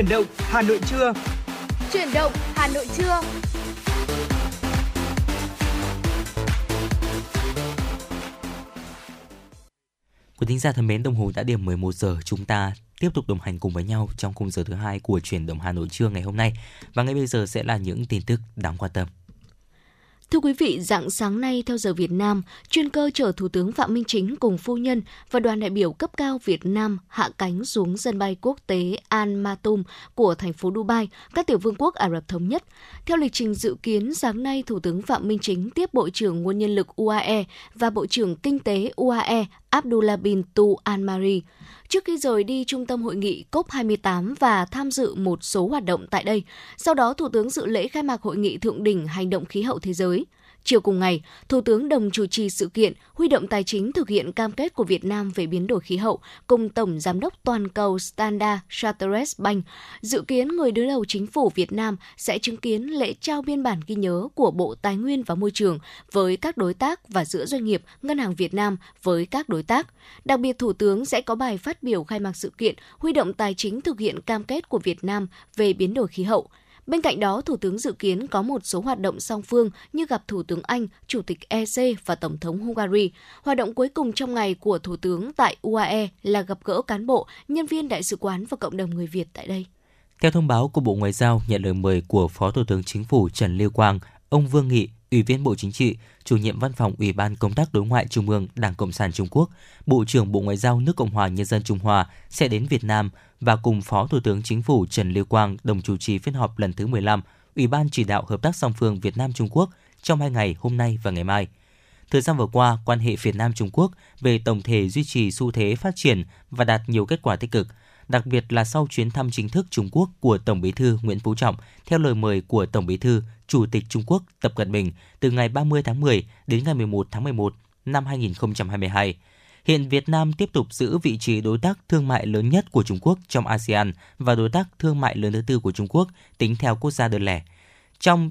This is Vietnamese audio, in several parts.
Chuyển động Hà Nội trưa. Chuyển động Hà Nội trưa. Quý thính giả thân mến, đồng hồ đã điểm 11 giờ, chúng ta tiếp tục đồng hành cùng với nhau trong khung giờ thứ hai của chuyển động Hà Nội trưa ngày hôm nay. Và ngay bây giờ sẽ là những tin tức đáng quan tâm. Thưa quý vị, dạng sáng nay theo giờ Việt Nam, chuyên cơ chở Thủ tướng Phạm Minh Chính cùng phu nhân và đoàn đại biểu cấp cao Việt Nam hạ cánh xuống sân bay quốc tế Al Matum của thành phố Dubai, các tiểu vương quốc Ả Rập Thống Nhất. Theo lịch trình dự kiến, sáng nay Thủ tướng Phạm Minh Chính tiếp Bộ trưởng Nguồn Nhân lực UAE và Bộ trưởng Kinh tế UAE Abdullah bin Tu Al-Mari trước khi rời đi trung tâm hội nghị COP28 và tham dự một số hoạt động tại đây. Sau đó, Thủ tướng dự lễ khai mạc hội nghị thượng đỉnh hành động khí hậu thế giới. Chiều cùng ngày, Thủ tướng đồng chủ trì sự kiện huy động tài chính thực hiện cam kết của Việt Nam về biến đổi khí hậu cùng Tổng Giám đốc Toàn cầu Standard Chartered Bank. Dự kiến người đứng đầu chính phủ Việt Nam sẽ chứng kiến lễ trao biên bản ghi nhớ của Bộ Tài nguyên và Môi trường với các đối tác và giữa doanh nghiệp Ngân hàng Việt Nam với các đối tác. Đặc biệt, Thủ tướng sẽ có bài phát biểu khai mạc sự kiện huy động tài chính thực hiện cam kết của Việt Nam về biến đổi khí hậu. Bên cạnh đó, Thủ tướng dự kiến có một số hoạt động song phương như gặp Thủ tướng Anh, Chủ tịch EC và Tổng thống Hungary. Hoạt động cuối cùng trong ngày của Thủ tướng tại UAE là gặp gỡ cán bộ, nhân viên đại sứ quán và cộng đồng người Việt tại đây. Theo thông báo của Bộ Ngoại giao nhận lời mời của Phó Thủ tướng Chính phủ Trần Lưu Quang, ông Vương Nghị, Ủy viên Bộ Chính trị, chủ nhiệm Văn phòng Ủy ban Công tác Đối ngoại Trung ương Đảng Cộng sản Trung Quốc, Bộ trưởng Bộ Ngoại giao nước Cộng hòa Nhân dân Trung Hoa sẽ đến Việt Nam và cùng Phó Thủ tướng Chính phủ Trần Lưu Quang đồng chủ trì phiên họp lần thứ 15 Ủy ban chỉ đạo hợp tác song phương Việt Nam Trung Quốc trong hai ngày hôm nay và ngày mai. Thời gian vừa qua, quan hệ Việt Nam Trung Quốc về tổng thể duy trì xu thế phát triển và đạt nhiều kết quả tích cực, đặc biệt là sau chuyến thăm chính thức Trung Quốc của Tổng Bí thư Nguyễn Phú Trọng theo lời mời của Tổng Bí thư Chủ tịch Trung Quốc Tập Cận Bình từ ngày 30 tháng 10 đến ngày 11 tháng 11 năm 2022. Hiện Việt Nam tiếp tục giữ vị trí đối tác thương mại lớn nhất của Trung Quốc trong ASEAN và đối tác thương mại lớn thứ tư của Trung Quốc tính theo quốc gia đơn lẻ. Trong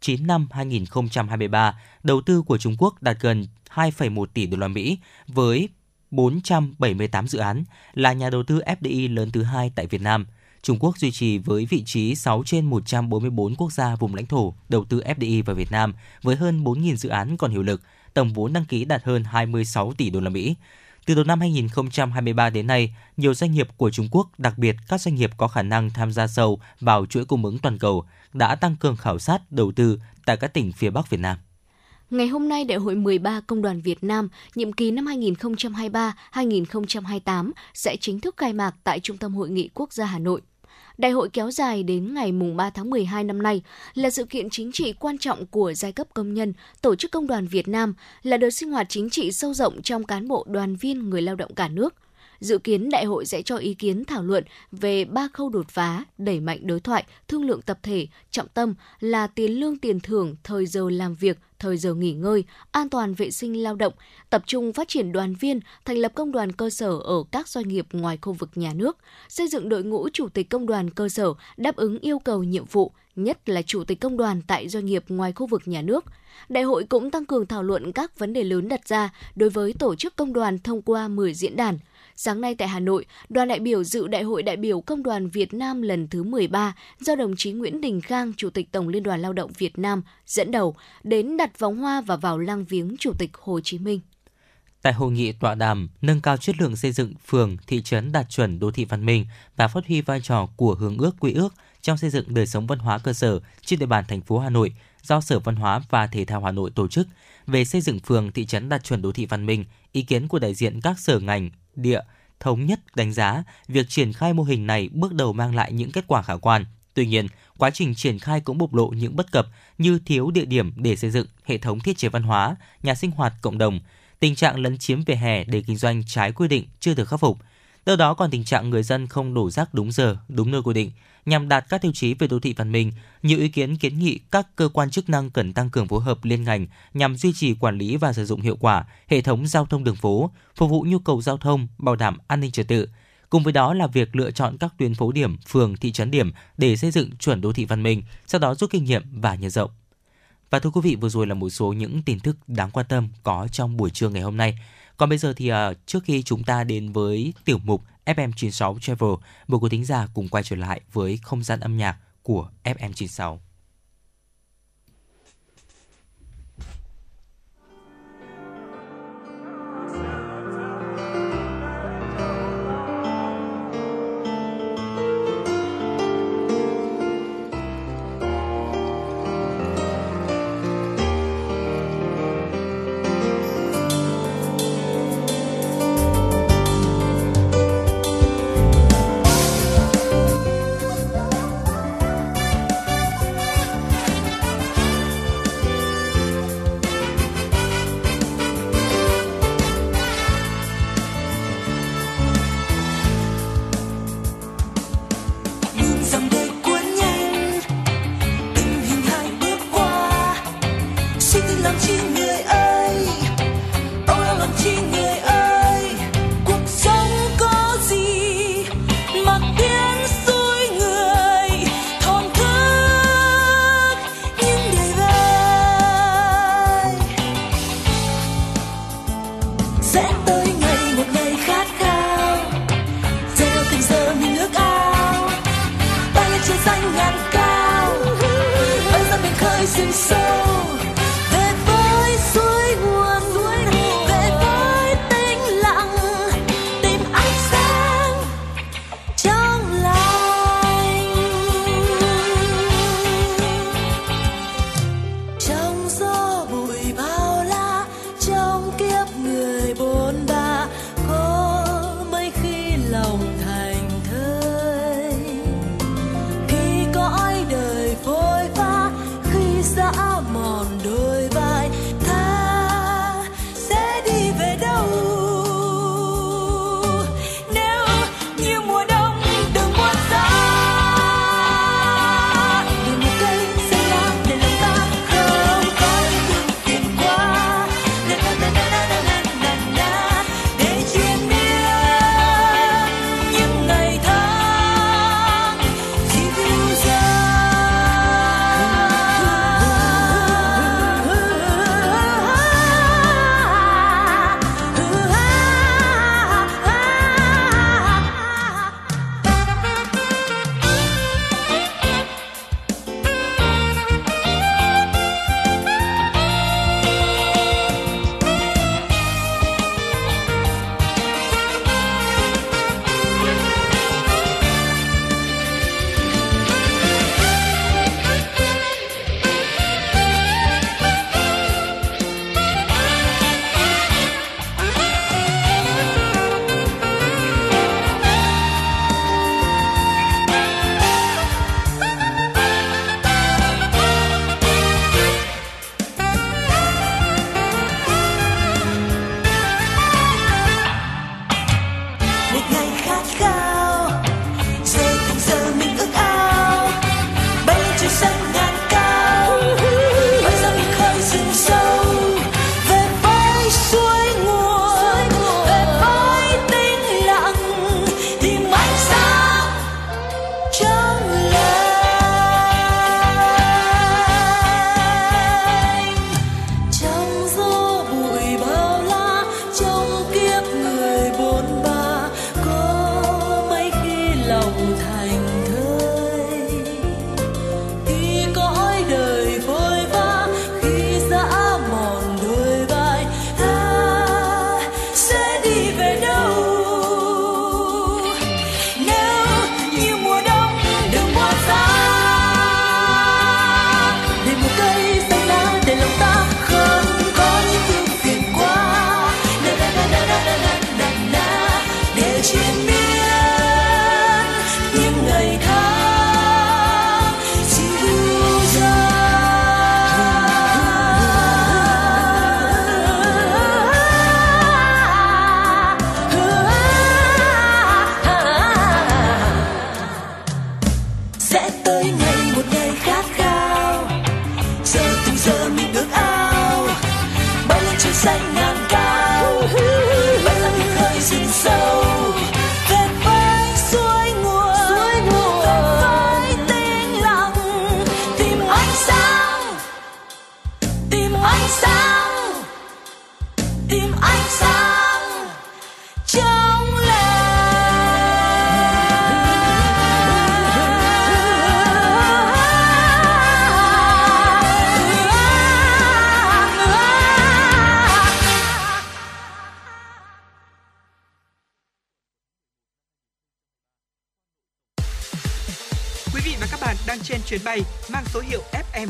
9 năm 2023, đầu tư của Trung Quốc đạt gần 2,1 tỷ đô la Mỹ với 478 dự án, là nhà đầu tư FDI lớn thứ hai tại Việt Nam. Trung Quốc duy trì với vị trí 6 trên 144 quốc gia vùng lãnh thổ đầu tư FDI vào Việt Nam với hơn 4.000 dự án còn hiệu lực, tổng vốn đăng ký đạt hơn 26 tỷ đô la Mỹ. Từ đầu năm 2023 đến nay, nhiều doanh nghiệp của Trung Quốc, đặc biệt các doanh nghiệp có khả năng tham gia sâu vào chuỗi cung ứng toàn cầu, đã tăng cường khảo sát đầu tư tại các tỉnh phía Bắc Việt Nam. Ngày hôm nay, Đại hội 13 Công đoàn Việt Nam, nhiệm kỳ năm 2023-2028 sẽ chính thức khai mạc tại Trung tâm Hội nghị Quốc gia Hà Nội. Đại hội kéo dài đến ngày 3 tháng 12 năm nay là sự kiện chính trị quan trọng của giai cấp công nhân, tổ chức công đoàn Việt Nam, là đợt sinh hoạt chính trị sâu rộng trong cán bộ đoàn viên người lao động cả nước – Dự kiến đại hội sẽ cho ý kiến thảo luận về ba khâu đột phá, đẩy mạnh đối thoại, thương lượng tập thể, trọng tâm là tiền lương tiền thưởng, thời giờ làm việc, thời giờ nghỉ ngơi, an toàn vệ sinh lao động, tập trung phát triển đoàn viên, thành lập công đoàn cơ sở ở các doanh nghiệp ngoài khu vực nhà nước, xây dựng đội ngũ chủ tịch công đoàn cơ sở đáp ứng yêu cầu nhiệm vụ, nhất là chủ tịch công đoàn tại doanh nghiệp ngoài khu vực nhà nước. Đại hội cũng tăng cường thảo luận các vấn đề lớn đặt ra đối với tổ chức công đoàn thông qua 10 diễn đàn – Sáng nay tại Hà Nội, đoàn đại biểu dự Đại hội đại biểu Công đoàn Việt Nam lần thứ 13 do đồng chí Nguyễn Đình Khang, Chủ tịch Tổng Liên đoàn Lao động Việt Nam dẫn đầu đến đặt vòng hoa và vào lăng viếng Chủ tịch Hồ Chí Minh. Tại hội nghị tọa đàm nâng cao chất lượng xây dựng phường, thị trấn đạt chuẩn đô thị văn minh và phát huy vai trò của hướng ước quy ước trong xây dựng đời sống văn hóa cơ sở trên địa bàn thành phố Hà Nội do Sở Văn hóa và Thể thao Hà Nội tổ chức về xây dựng phường, thị trấn đạt chuẩn đô thị văn minh, ý kiến của đại diện các sở ngành, địa thống nhất đánh giá việc triển khai mô hình này bước đầu mang lại những kết quả khả quan. Tuy nhiên, quá trình triển khai cũng bộc lộ những bất cập như thiếu địa điểm để xây dựng hệ thống thiết chế văn hóa, nhà sinh hoạt cộng đồng, tình trạng lấn chiếm vỉa hè để kinh doanh trái quy định chưa được khắc phục. Từ đó còn tình trạng người dân không đổ rác đúng giờ, đúng nơi quy định, nhằm đạt các tiêu chí về đô thị văn minh, nhiều ý kiến kiến nghị các cơ quan chức năng cần tăng cường phối hợp liên ngành nhằm duy trì quản lý và sử dụng hiệu quả hệ thống giao thông đường phố, phục vụ nhu cầu giao thông, bảo đảm an ninh trật tự. Cùng với đó là việc lựa chọn các tuyến phố điểm, phường, thị trấn điểm để xây dựng chuẩn đô thị văn minh, sau đó rút kinh nghiệm và nhân rộng. Và thưa quý vị, vừa rồi là một số những tin tức đáng quan tâm có trong buổi trưa ngày hôm nay. Còn bây giờ thì uh, trước khi chúng ta đến với tiểu mục FM96 Travel, mời quý thính giả cùng quay trở lại với không gian âm nhạc của FM96.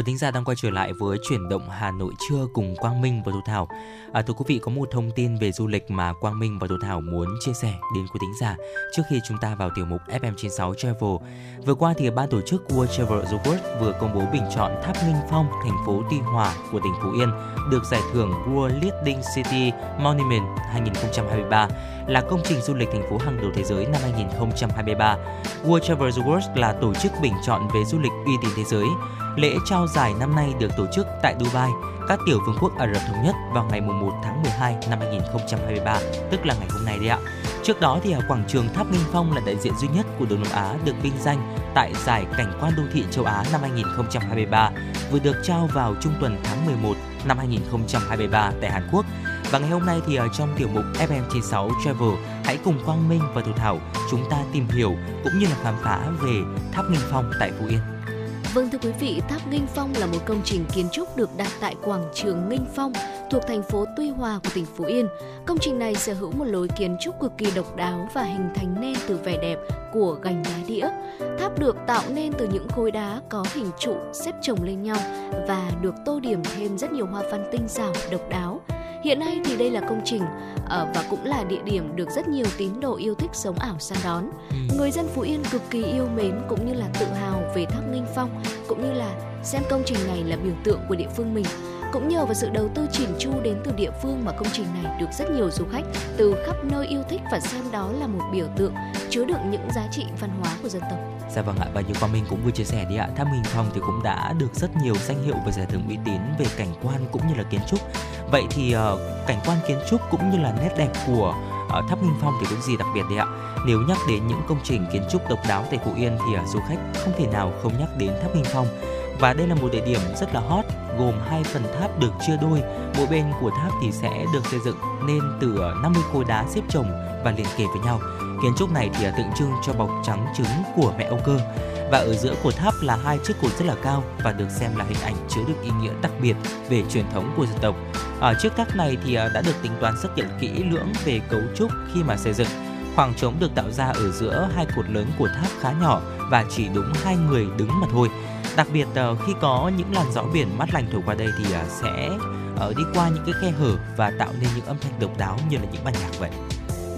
Quý thính giả đang quay trở lại với chuyển động Hà Nội trưa cùng Quang Minh và Thu Thảo. À, thưa quý vị, có một thông tin về du lịch mà Quang Minh và Thu Thảo muốn chia sẻ đến quý thính giả trước khi chúng ta vào tiểu mục FM96 Travel. Vừa qua thì ban tổ chức World Travel Awards vừa công bố bình chọn Tháp Linh Phong, thành phố Tuy Hòa của tỉnh Phú Yên được giải thưởng World Leading City Monument 2023 là công trình du lịch thành phố hàng đầu thế giới năm 2023. World Travel Awards là tổ chức bình chọn về du lịch uy tín thế giới. Lễ trao giải năm nay được tổ chức tại Dubai, các tiểu vương quốc Ả Rập Thống Nhất vào ngày 1 tháng 12 năm 2023, tức là ngày hôm nay đấy ạ. Trước đó thì ở quảng trường Tháp Nghinh Phong là đại diện duy nhất của Đông Nam Á được vinh danh tại giải cảnh quan đô thị châu Á năm 2023, vừa được trao vào trung tuần tháng 11 năm 2023 tại Hàn Quốc. Và ngày hôm nay thì ở trong tiểu mục FM96 Travel, hãy cùng Quang Minh và Thu Thảo chúng ta tìm hiểu cũng như là khám phá về Tháp Nghinh Phong tại Phú Yên. Vâng thưa quý vị, Tháp Nghinh Phong là một công trình kiến trúc được đặt tại quảng trường Nghinh Phong thuộc thành phố Tuy Hòa của tỉnh Phú Yên. Công trình này sở hữu một lối kiến trúc cực kỳ độc đáo và hình thành nên từ vẻ đẹp của gành đá đĩa. Tháp được tạo nên từ những khối đá có hình trụ xếp chồng lên nhau và được tô điểm thêm rất nhiều hoa văn tinh xảo, độc đáo. Hiện nay thì đây là công trình uh, và cũng là địa điểm được rất nhiều tín đồ yêu thích sống ảo săn đón. Ừ. Người dân Phú Yên cực kỳ yêu mến cũng như là tự hào về tháp Nghinh Phong cũng như là xem công trình này là biểu tượng của địa phương mình. Cũng nhờ vào sự đầu tư chỉn chu đến từ địa phương mà công trình này được rất nhiều du khách từ khắp nơi yêu thích và xem đó là một biểu tượng chứa đựng những giá trị văn hóa của dân tộc. Dạ vâng ạ, và như Quang Minh cũng vừa chia sẻ đi ạ, Tháp Hình Phong thì cũng đã được rất nhiều danh hiệu và giải thưởng uy tín về cảnh quan cũng như là kiến trúc. Vậy thì uh, cảnh quan kiến trúc cũng như là nét đẹp của uh, Tháp Hình Phong thì có gì đặc biệt đấy ạ? Nếu nhắc đến những công trình kiến trúc độc đáo tại Phú Yên thì uh, du khách không thể nào không nhắc đến Tháp Hình Phong. Và đây là một địa điểm rất là hot, gồm hai phần tháp được chia đôi. Mỗi bên của tháp thì sẽ được xây dựng nên từ 50 khối đá xếp chồng và liền kề với nhau. Kiến trúc này thì tượng trưng cho bọc trắng trứng của mẹ Âu Cơ và ở giữa của tháp là hai chiếc cột rất là cao và được xem là hình ảnh chứa được ý nghĩa đặc biệt về truyền thống của dân tộc. Ở chiếc tháp này thì à, đã được tính toán rất kỹ lưỡng về cấu trúc khi mà xây dựng. Khoảng trống được tạo ra ở giữa hai cột lớn của tháp khá nhỏ và chỉ đúng hai người đứng mà thôi. Đặc biệt à, khi có những làn gió biển mát lành thổi qua đây thì sẽ ở đi qua những cái khe hở và tạo nên những âm thanh độc đáo như là những bản nhạc vậy.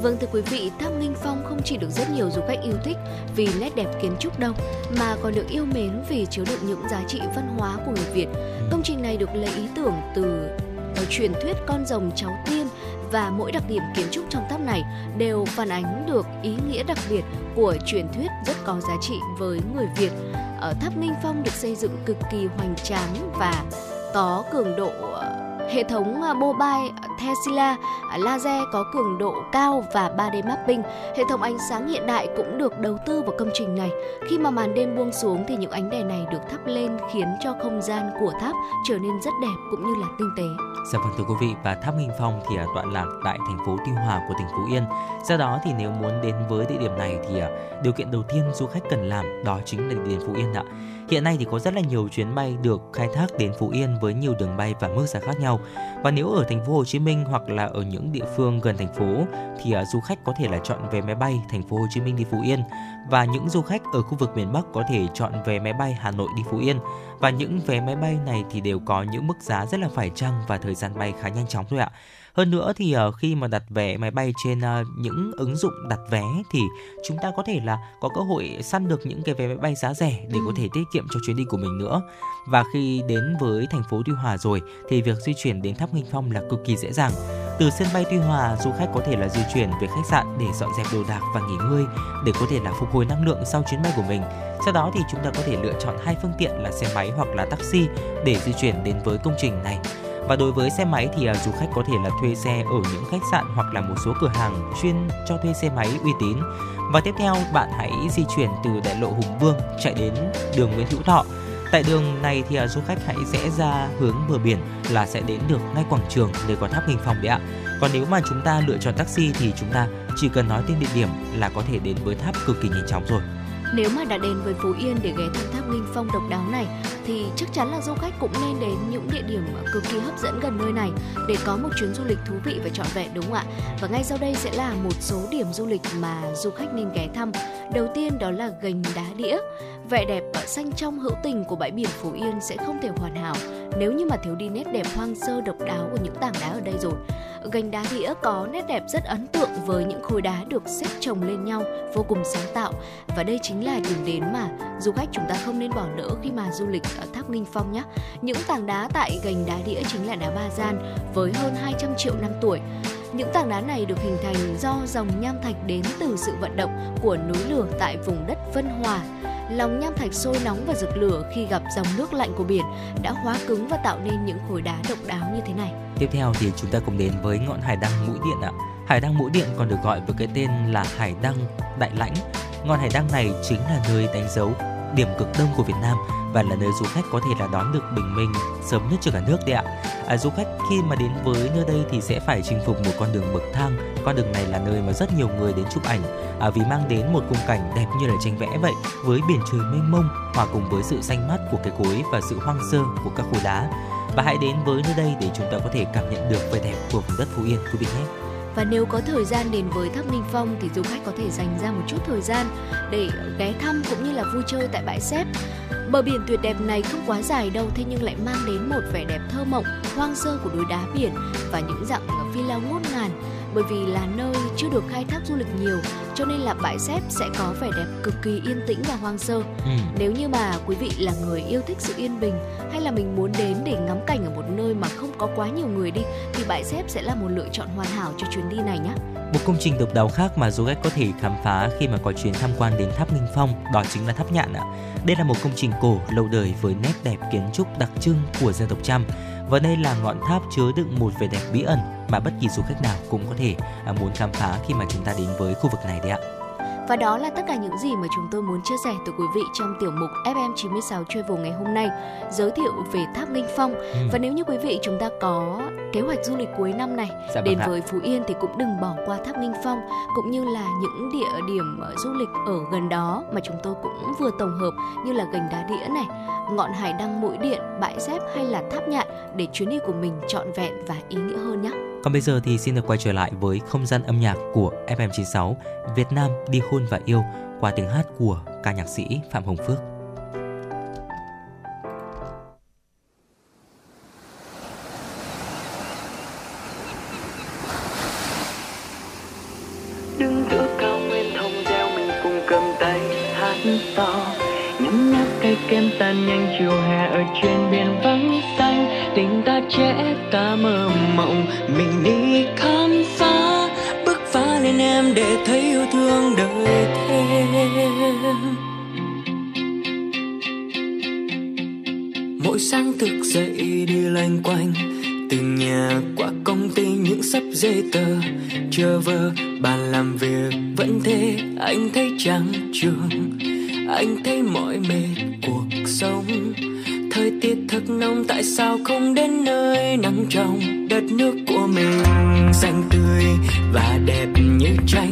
Vâng thưa quý vị, Tháp Nghinh Phong không chỉ được rất nhiều du khách yêu thích vì nét đẹp kiến trúc đâu, mà còn được yêu mến vì chứa đựng những giá trị văn hóa của người Việt. Công trình này được lấy ý tưởng từ ở truyền thuyết con rồng cháu tiên và mỗi đặc điểm kiến trúc trong tháp này đều phản ánh được ý nghĩa đặc biệt của truyền thuyết rất có giá trị với người Việt. Ở tháp Nghinh Phong được xây dựng cực kỳ hoành tráng và có cường độ Hệ thống à, mobile Tesla à, laser có cường độ cao và 3D mapping. Hệ thống ánh sáng hiện đại cũng được đầu tư vào công trình này. Khi mà màn đêm buông xuống thì những ánh đèn này được thắp lên khiến cho không gian của tháp trở nên rất đẹp cũng như là tinh tế. Dạ vâng thưa quý vị, và tháp Nghinh Phong thì à, tọa lạc tại thành phố Tuy Hòa của tỉnh Phú Yên. Do đó thì nếu muốn đến với địa điểm này thì điều kiện đầu tiên du khách cần làm đó chính là đến Phú Yên ạ. Hiện nay thì có rất là nhiều chuyến bay được khai thác đến Phú Yên với nhiều đường bay và mức giá khác nhau. Và nếu ở thành phố Hồ Chí Minh hoặc là ở những địa phương gần thành phố, thì à, du khách có thể là chọn vé máy bay thành phố Hồ Chí Minh đi Phú Yên và những du khách ở khu vực miền Bắc có thể chọn vé máy bay Hà Nội đi Phú Yên. Và những vé máy bay này thì đều có những mức giá rất là phải chăng và thời gian bay khá nhanh chóng thôi ạ. Hơn nữa thì uh, khi mà đặt vé máy bay trên uh, những ứng dụng đặt vé thì chúng ta có thể là có cơ hội săn được những cái vé máy bay giá rẻ để ừ. có thể tiết kiệm cho chuyến đi của mình nữa. Và khi đến với thành phố Tuy Hòa rồi thì việc di chuyển đến tháp Nghinh Phong là cực kỳ dễ dàng. Từ sân bay Tuy Hòa, du khách có thể là di chuyển về khách sạn để dọn dẹp đồ đạc và nghỉ ngơi để có thể là phục hồi năng lượng sau chuyến bay của mình. Sau đó thì chúng ta có thể lựa chọn hai phương tiện là xe máy hoặc là taxi để di chuyển đến với công trình này. Và đối với xe máy thì à, du khách có thể là thuê xe ở những khách sạn hoặc là một số cửa hàng chuyên cho thuê xe máy uy tín. Và tiếp theo, bạn hãy di chuyển từ đại lộ Hùng Vương chạy đến đường Nguyễn Hữu Thọ. Tại đường này thì à, du khách hãy rẽ ra hướng bờ biển là sẽ đến được ngay quảng trường nơi có tháp hình Phong đấy ạ. Còn nếu mà chúng ta lựa chọn taxi thì chúng ta chỉ cần nói tên địa điểm là có thể đến với tháp cực kỳ nhanh chóng rồi. Nếu mà đã đến với Phú Yên để ghé thăm tháp Nghinh Phong độc đáo này, thì chắc chắn là du khách cũng nên đến những địa điểm cực kỳ hấp dẫn gần nơi này để có một chuyến du lịch thú vị và trọn vẹn, đúng không ạ? Và ngay sau đây sẽ là một số điểm du lịch mà du khách nên ghé thăm. Đầu tiên đó là gành đá đĩa. Vẻ đẹp và xanh trong hữu tình của bãi biển Phú Yên sẽ không thể hoàn hảo nếu như mà thiếu đi nét đẹp hoang sơ độc đáo của những tảng đá ở đây rồi. Gành đá đĩa có nét đẹp rất ấn tượng với những khối đá được xếp chồng lên nhau, vô cùng sáng tạo và đây chính là điểm đến mà du khách chúng ta không nên bỏ lỡ khi mà du lịch ở tháp Nghinh Phong nhé. Những tảng đá tại gành đá đĩa chính là đá ba gian với hơn 200 triệu năm tuổi. Những tảng đá này được hình thành do dòng nham thạch đến từ sự vận động của núi lửa tại vùng đất Vân Hòa lòng nham thạch sôi nóng và rực lửa khi gặp dòng nước lạnh của biển đã hóa cứng và tạo nên những khối đá độc đáo như thế này. Tiếp theo thì chúng ta cùng đến với ngọn hải đăng mũi điện ạ. Hải đăng mũi điện còn được gọi với cái tên là hải đăng đại lãnh. Ngọn hải đăng này chính là nơi đánh dấu điểm cực đông của Việt Nam và là nơi du khách có thể là đón được bình minh sớm nhất trên cả nước đấy ạ. À, du khách khi mà đến với nơi đây thì sẽ phải chinh phục một con đường bậc thang. Con đường này là nơi mà rất nhiều người đến chụp ảnh à, vì mang đến một khung cảnh đẹp như là tranh vẽ vậy, với biển trời mênh mông hòa cùng với sự xanh mát của cây cối và sự hoang sơ của các khối đá. Và hãy đến với nơi đây để chúng ta có thể cảm nhận được vẻ đẹp của vùng đất Phú Yên quý vị nhé. Và nếu có thời gian đến với tháp Ninh Phong thì du khách có thể dành ra một chút thời gian để ghé thăm cũng như là vui chơi tại bãi xếp. Bờ biển tuyệt đẹp này không quá dài đâu thế nhưng lại mang đến một vẻ đẹp thơ mộng, hoang sơ của núi đá biển và những dặm phi lao ngút ngàn bởi vì là nơi chưa được khai thác du lịch nhiều cho nên là bãi xếp sẽ có vẻ đẹp cực kỳ yên tĩnh và hoang sơ. Ừ. Nếu như mà quý vị là người yêu thích sự yên bình hay là mình muốn đến để ngắm cảnh ở một nơi mà không có quá nhiều người đi thì bãi xếp sẽ là một lựa chọn hoàn hảo cho chuyến đi này nhé. Một công trình độc đáo khác mà du khách có thể khám phá khi mà có chuyến tham quan đến tháp Nghinh Phong đó chính là tháp Nhạn ạ. Đây là một công trình cổ lâu đời với nét đẹp kiến trúc đặc trưng của dân tộc Chăm và đây là ngọn tháp chứa đựng một vẻ đẹp bí ẩn mà bất kỳ du khách nào cũng có thể à, muốn khám phá khi mà chúng ta đến với khu vực này đấy ạ. Và đó là tất cả những gì mà chúng tôi muốn chia sẻ tới quý vị trong tiểu mục FM96 Travel ngày hôm nay, giới thiệu về tháp Nghinh Phong. Ừ. Và nếu như quý vị chúng ta có kế hoạch du lịch cuối năm này dạ vâng đến với Phú Yên thì cũng đừng bỏ qua tháp Nghinh Phong cũng như là những địa điểm ờ, du lịch ở gần đó mà chúng tôi cũng vừa tổng hợp như là gành đá đĩa này, ngọn hải đăng mũi điện, bãi dép hay là tháp nhạn để chuyến đi của mình trọn vẹn và ý nghĩa hơn nhé. Còn bây giờ thì xin được quay trở lại với không gian âm nhạc của FM96 Việt Nam đi hôn và yêu, qua tiếng hát của ca nhạc sĩ Phạm Hồng Phước. Đứng giữa cao nguyên thông reo mình cùng cầm tay hát to nhấm nháp cây kem tan nhanh chiều hè ở trên biển vắng xa trẻ ta mơ mộng. Mình đi khám phá, bước phá lên em để thấy yêu thương đời thêm. Mỗi sáng thức dậy đi loanh quanh, từ nhà qua công ty những sắp giấy tờ. Chờ vơ bàn làm việc vẫn thế, anh thấy trắng trường anh thấy mỏi mệt cuộc sống thời tiết thật nóng, tại sao không đến nơi nắng trong đất nước của mình? Xanh tươi và đẹp như tranh.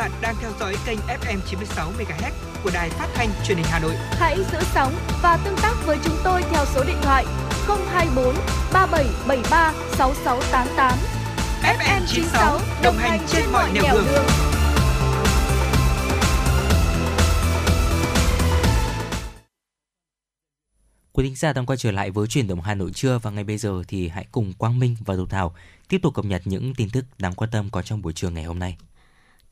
Bạn đang theo dõi kênh FM 96 MHz của đài phát thanh truyền hình Hà Nội. Hãy giữ sóng và tương tác với chúng tôi theo số điện thoại 024 3773 6688. FM 96 đồng hành trên mọi nẻo đường. Quý thính giả đang quay trở lại với chuyển động Hà Nội trưa và ngay bây giờ thì hãy cùng Quang Minh và Thu Thảo tiếp tục cập nhật những tin tức đáng quan tâm có trong buổi trưa ngày hôm nay.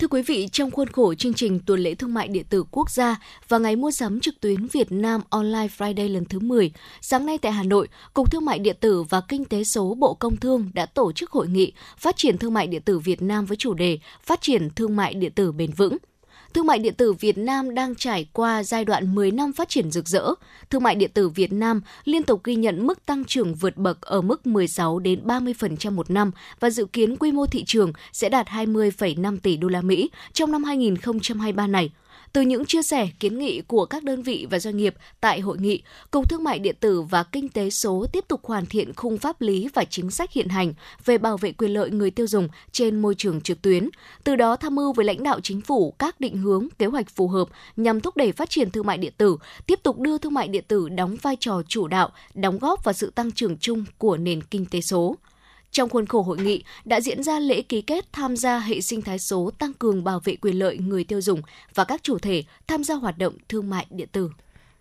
Thưa quý vị, trong khuôn khổ chương trình tuần lễ thương mại điện tử quốc gia và ngày mua sắm trực tuyến Việt Nam Online Friday lần thứ 10, sáng nay tại Hà Nội, Cục Thương mại điện tử và Kinh tế số Bộ Công Thương đã tổ chức hội nghị Phát triển thương mại điện tử Việt Nam với chủ đề Phát triển thương mại điện tử bền vững. Thương mại điện tử Việt Nam đang trải qua giai đoạn 10 năm phát triển rực rỡ. Thương mại điện tử Việt Nam liên tục ghi nhận mức tăng trưởng vượt bậc ở mức 16 đến 30% một năm và dự kiến quy mô thị trường sẽ đạt 20,5 tỷ đô la Mỹ trong năm 2023 này. Từ những chia sẻ, kiến nghị của các đơn vị và doanh nghiệp tại hội nghị, Cục Thương mại điện tử và Kinh tế số tiếp tục hoàn thiện khung pháp lý và chính sách hiện hành về bảo vệ quyền lợi người tiêu dùng trên môi trường trực tuyến. Từ đó tham mưu với lãnh đạo chính phủ các định hướng, kế hoạch phù hợp nhằm thúc đẩy phát triển thương mại điện tử, tiếp tục đưa thương mại điện tử đóng vai trò chủ đạo, đóng góp vào sự tăng trưởng chung của nền kinh tế số. Trong khuôn khổ hội nghị đã diễn ra lễ ký kết tham gia hệ sinh thái số tăng cường bảo vệ quyền lợi người tiêu dùng và các chủ thể tham gia hoạt động thương mại điện tử.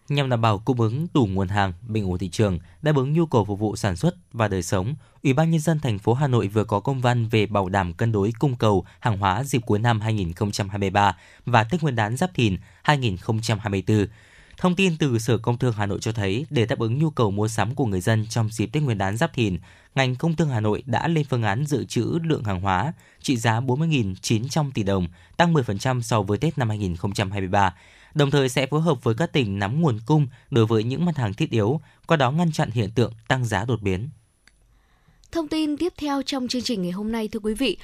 Nhằm đảm bảo cung ứng đủ nguồn hàng, bình ổn thị trường, đáp ứng nhu cầu phục vụ sản xuất và đời sống, Ủy ban nhân dân thành phố Hà Nội vừa có công văn về bảo đảm cân đối cung cầu hàng hóa dịp cuối năm 2023 và Tết Nguyên đán Giáp Thìn 2024. Thông tin từ Sở Công Thương Hà Nội cho thấy, để đáp ứng nhu cầu mua sắm của người dân trong dịp Tết Nguyên đán Giáp Thìn, ngành Công Thương Hà Nội đã lên phương án dự trữ lượng hàng hóa trị giá 40.900 tỷ đồng, tăng 10% so với Tết năm 2023. Đồng thời sẽ phối hợp với các tỉnh nắm nguồn cung đối với những mặt hàng thiết yếu, qua đó ngăn chặn hiện tượng tăng giá đột biến. Thông tin tiếp theo trong chương trình ngày hôm nay thưa quý vị,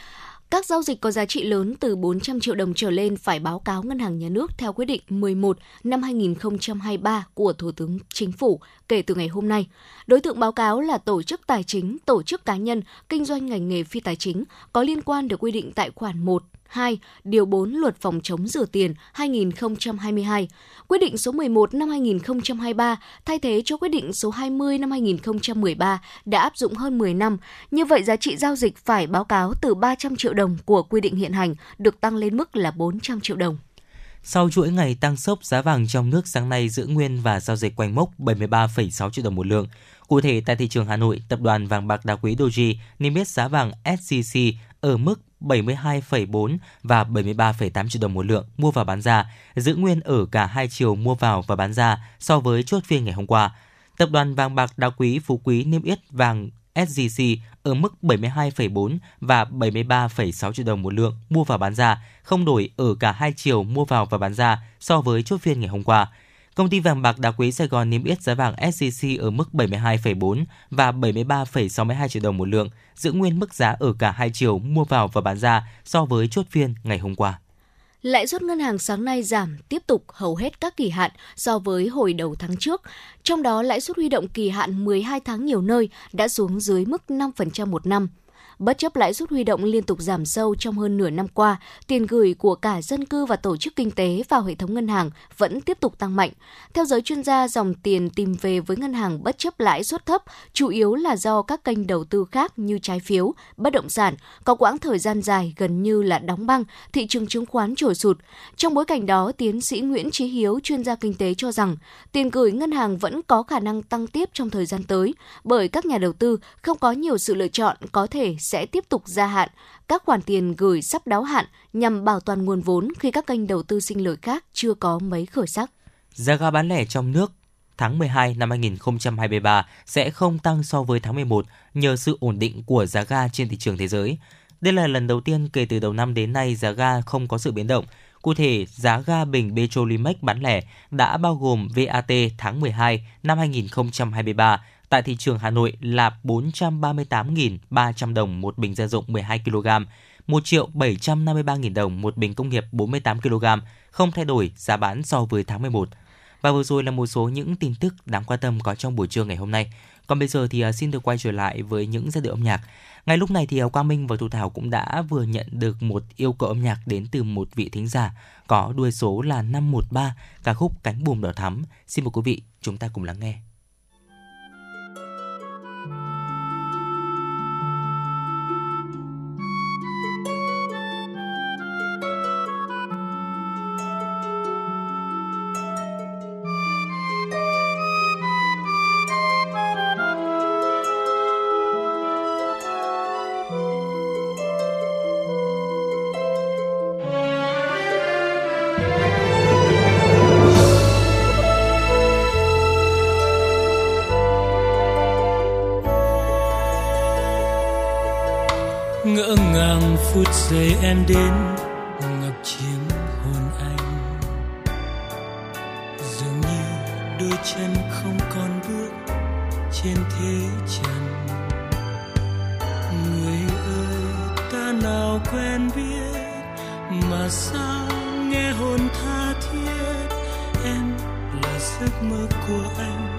các giao dịch có giá trị lớn từ 400 triệu đồng trở lên phải báo cáo Ngân hàng Nhà nước theo quyết định 11 năm 2023 của Thủ tướng Chính phủ kể từ ngày hôm nay. Đối tượng báo cáo là tổ chức tài chính, tổ chức cá nhân, kinh doanh ngành nghề phi tài chính có liên quan được quy định tại khoản 1, 2, điều 4 Luật phòng chống rửa tiền 2022. Quyết định số 11 năm 2023 thay thế cho quyết định số 20 năm 2013 đã áp dụng hơn 10 năm. Như vậy giá trị giao dịch phải báo cáo từ 300 triệu đồng của quy định hiện hành được tăng lên mức là 400 triệu đồng. Sau chuỗi ngày tăng sốc, giá vàng trong nước sáng nay giữ nguyên và giao dịch quanh mốc 73,6 triệu đồng một lượng. Cụ thể, tại thị trường Hà Nội, tập đoàn vàng bạc đá quý Doji niêm yết giá vàng SCC ở mức 72,4 và 73,8 triệu đồng một lượng mua vào bán ra, giữ nguyên ở cả hai chiều mua vào và bán ra so với chốt phiên ngày hôm qua. Tập đoàn vàng bạc đá quý Phú Quý niêm yết vàng SJC ở mức 72,4 và 73,6 triệu đồng một lượng mua vào bán ra, không đổi ở cả hai chiều mua vào và bán ra so với chốt phiên ngày hôm qua. Công ty vàng bạc đá quý Sài Gòn niêm yết giá vàng SJC ở mức 72,4 và 73,62 triệu đồng một lượng, giữ nguyên mức giá ở cả hai chiều mua vào và bán ra so với chốt phiên ngày hôm qua. Lãi suất ngân hàng sáng nay giảm tiếp tục hầu hết các kỳ hạn so với hồi đầu tháng trước. Trong đó, lãi suất huy động kỳ hạn 12 tháng nhiều nơi đã xuống dưới mức 5% một năm. Bất chấp lãi suất huy động liên tục giảm sâu trong hơn nửa năm qua, tiền gửi của cả dân cư và tổ chức kinh tế vào hệ thống ngân hàng vẫn tiếp tục tăng mạnh. Theo giới chuyên gia, dòng tiền tìm về với ngân hàng bất chấp lãi suất thấp chủ yếu là do các kênh đầu tư khác như trái phiếu, bất động sản có quãng thời gian dài gần như là đóng băng, thị trường chứng khoán trồi sụt. Trong bối cảnh đó, tiến sĩ Nguyễn Chí Hiếu, chuyên gia kinh tế cho rằng tiền gửi ngân hàng vẫn có khả năng tăng tiếp trong thời gian tới bởi các nhà đầu tư không có nhiều sự lựa chọn có thể sẽ tiếp tục gia hạn các khoản tiền gửi sắp đáo hạn nhằm bảo toàn nguồn vốn khi các kênh đầu tư sinh lời khác chưa có mấy khởi sắc. Giá ga bán lẻ trong nước tháng 12 năm 2023 sẽ không tăng so với tháng 11 nhờ sự ổn định của giá ga trên thị trường thế giới. Đây là lần đầu tiên kể từ đầu năm đến nay giá ga không có sự biến động. Cụ thể, giá ga bình Petrolimex bán lẻ đã bao gồm VAT tháng 12 năm 2023 tại thị trường Hà Nội là 438.300 đồng một bình gia dụng 12 kg, 1 triệu 753.000 đồng một bình công nghiệp 48 kg, không thay đổi giá bán so với tháng 11. Và vừa rồi là một số những tin tức đáng quan tâm có trong buổi trưa ngày hôm nay. Còn bây giờ thì à, xin được quay trở lại với những giai điệu âm nhạc. Ngay lúc này thì à, Quang Minh và Thu Thảo cũng đã vừa nhận được một yêu cầu âm nhạc đến từ một vị thính giả có đuôi số là 513 ca khúc Cánh buồm đỏ thắm. Xin mời quý vị chúng ta cùng lắng nghe. Phút giây em đến, ngập chiếm hồn anh. Dường như đôi chân không còn bước trên thế trần. Người ơi, ta nào quen biết mà sao nghe hồn tha thiết? Em là giấc mơ của anh,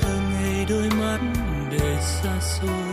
thơ ngây đôi mắt để xa xôi.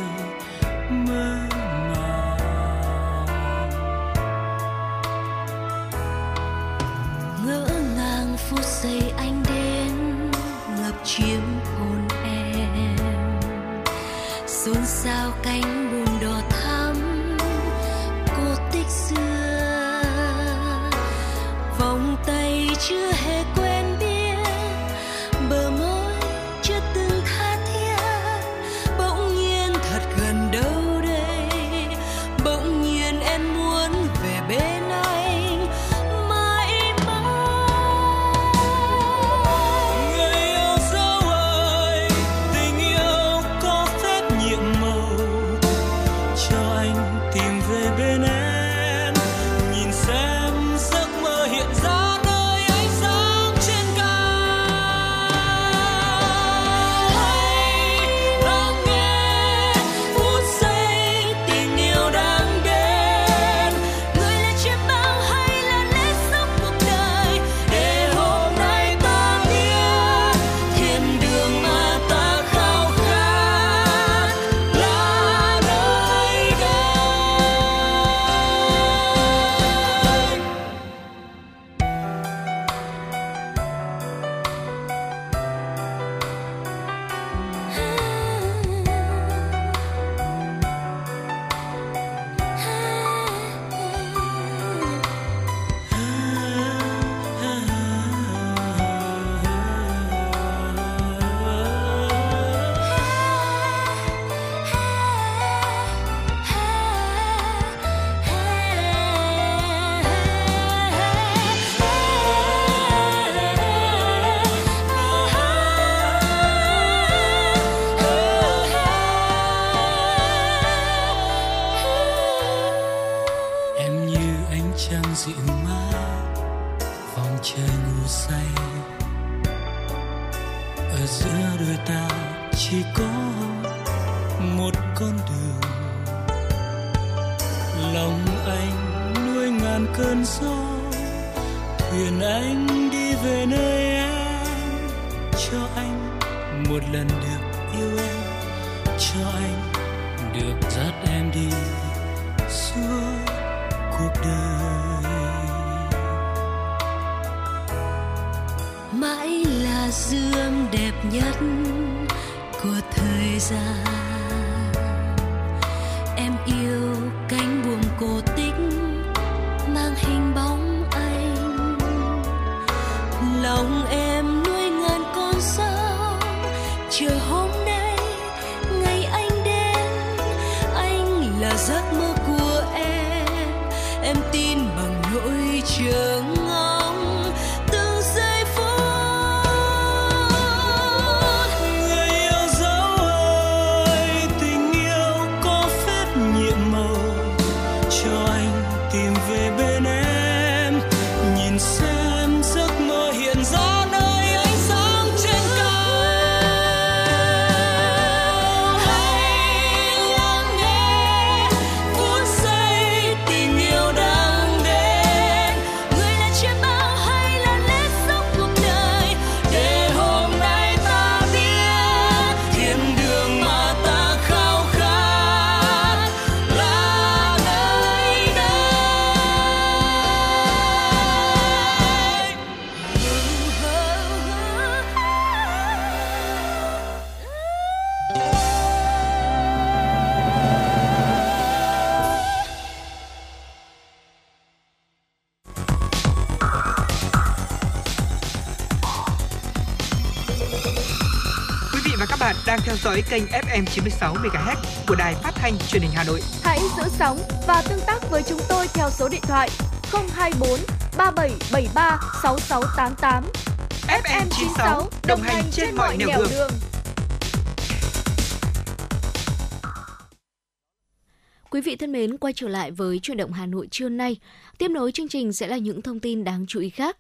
Nỗi dõi kênh FM 96 MHz của đài phát thanh truyền hình Hà Nội. Hãy giữ sóng và tương tác với chúng tôi theo số điện thoại 024 3773 6688. FM 96 đồng hành trên mọi nẻo đường. Quý vị thân mến, quay trở lại với chuyển động Hà Nội trưa nay. Tiếp nối chương trình sẽ là những thông tin đáng chú ý khác.